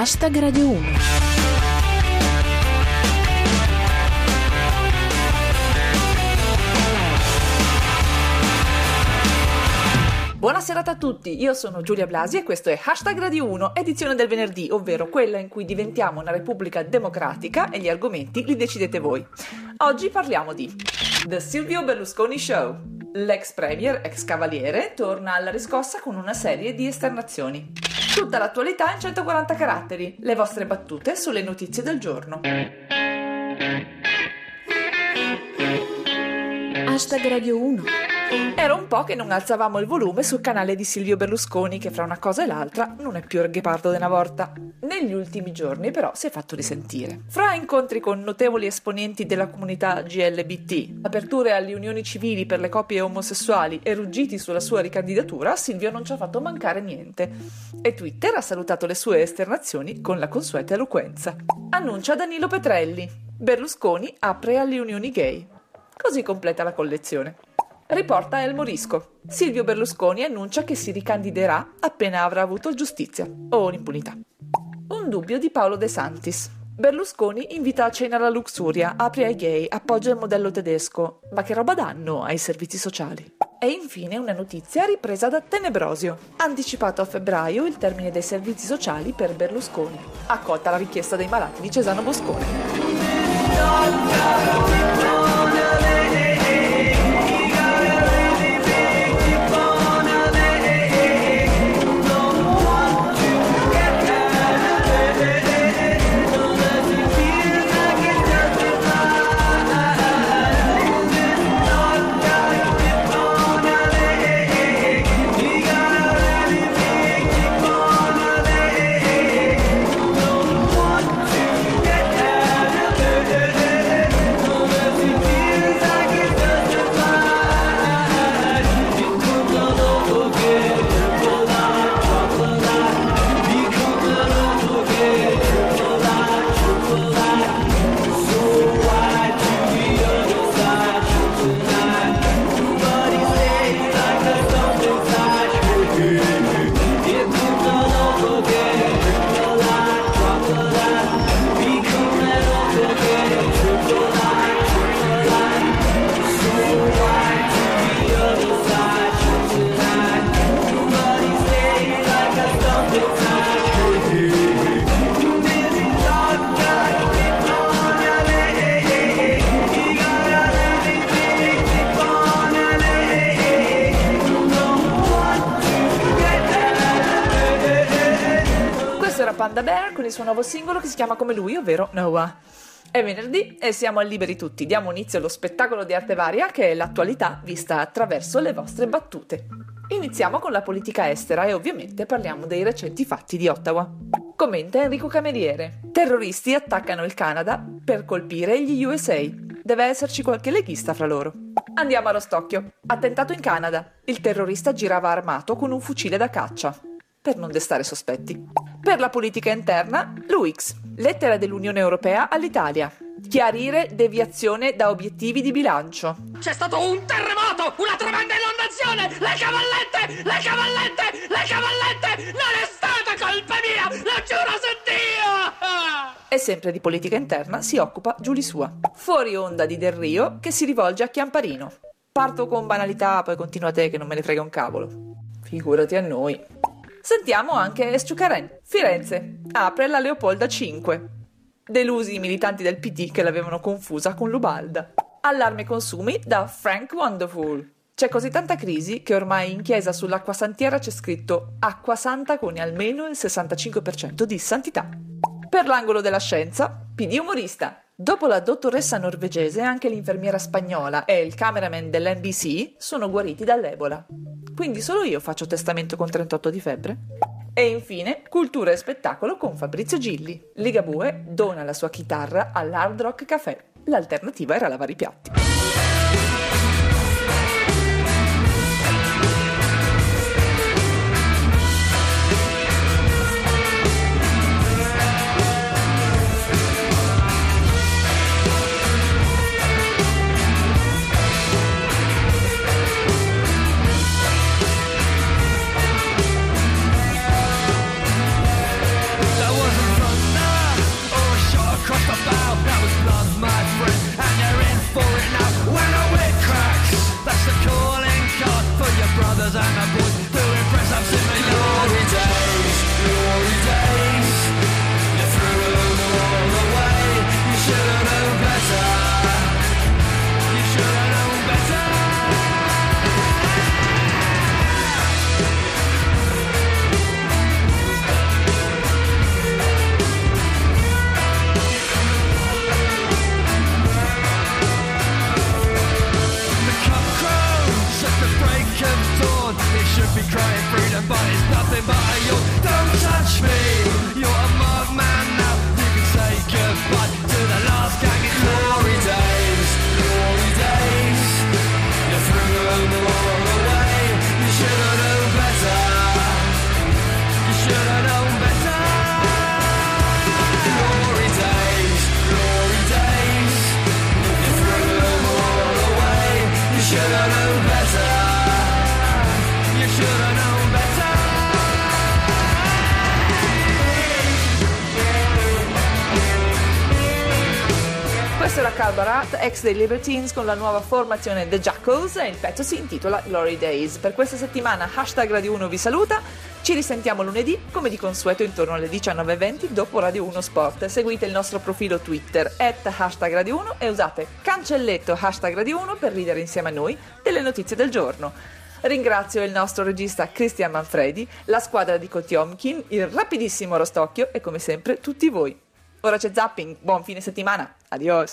Hashtag Radio 1. Buona serata a tutti, io sono Giulia Blasi e questo è Hashtag Radio 1, edizione del venerdì, ovvero quella in cui diventiamo una repubblica democratica e gli argomenti li decidete voi. Oggi parliamo di The Silvio Berlusconi Show. L'ex premier, ex cavaliere, torna alla riscossa con una serie di esternazioni. Tutta l'attualità in 140 caratteri, le vostre battute sulle notizie del giorno. Hashtag Radio 1. Era un po' che non alzavamo il volume sul canale di Silvio Berlusconi, che fra una cosa e l'altra non è più il ghepardo della volta. Negli ultimi giorni, però, si è fatto risentire. Fra incontri con notevoli esponenti della comunità GLBT, aperture alle unioni civili per le coppie omosessuali e ruggiti sulla sua ricandidatura, Silvio non ci ha fatto mancare niente. E Twitter ha salutato le sue esternazioni con la consueta eloquenza. Annuncia Danilo Petrelli. Berlusconi apre alle unioni gay. Così completa la collezione. Riporta El Morisco. Silvio Berlusconi annuncia che si ricandiderà appena avrà avuto giustizia o l'impunità. Un dubbio di Paolo De Santis. Berlusconi invita a cena la luxuria, apre ai gay, appoggia il modello tedesco. Ma che roba danno ai servizi sociali? E infine una notizia ripresa da Tenebrosio. Anticipato a febbraio il termine dei servizi sociali per Berlusconi. Accolta la richiesta dei malati di Cesano Boscone. Panda Bear con il suo nuovo singolo che si chiama come lui, ovvero Noah. È venerdì e siamo a Liberi Tutti. Diamo inizio allo spettacolo di arte varia che è l'attualità vista attraverso le vostre battute. Iniziamo con la politica estera e ovviamente parliamo dei recenti fatti di Ottawa. Commenta Enrico Cameriere. Terroristi attaccano il Canada per colpire gli USA. Deve esserci qualche leghista fra loro. Andiamo allo stocchio. Attentato in Canada. Il terrorista girava armato con un fucile da caccia. Per non destare sospetti. Per la politica interna, l'UX. Lettera dell'Unione Europea all'Italia. Chiarire deviazione da obiettivi di bilancio. C'è stato un terremoto, una tremenda inondazione! Le cavallette! Le cavallette! Le cavallette! Non è stata colpa mia! Lo giuro su Dio! E sempre di politica interna si occupa Giulia Sua. Fuori onda di Del Rio che si rivolge a Chiamparino. Parto con banalità, poi continua te che non me ne frega un cavolo. Figurati a noi. Sentiamo anche Sciucaren. Firenze. Apre la Leopolda 5. Delusi i militanti del PD che l'avevano confusa con l'Ubalda. Allarme consumi da Frank Wonderful. C'è così tanta crisi che ormai in chiesa sull'acqua santiera c'è scritto acqua santa con almeno il 65% di santità. Per l'angolo della scienza, PD umorista. Dopo la dottoressa norvegese, anche l'infermiera spagnola e il cameraman dell'NBC sono guariti dall'Ebola. Quindi solo io faccio testamento con 38 di febbre? E infine, cultura e spettacolo con Fabrizio Gilli. Ligabue dona la sua chitarra all'Hard Rock Café. L'alternativa era lavare i piatti. I don't know. Carbarat, ex dei Libertines con la nuova formazione The Jackals e il pezzo si intitola Glory Days. Per questa settimana hashtag Radio 1 vi saluta, ci risentiamo lunedì come di consueto intorno alle 19.20 dopo Radio 1 Sport. Seguite il nostro profilo Twitter at hashtag Radio 1 e usate cancelletto hashtag Radio 1 per ridere insieme a noi delle notizie del giorno. Ringrazio il nostro regista Christian Manfredi, la squadra di Kotiomkin, il rapidissimo Rostocchio e come sempre tutti voi. Ora c'è zapping, buon fine settimana, adios!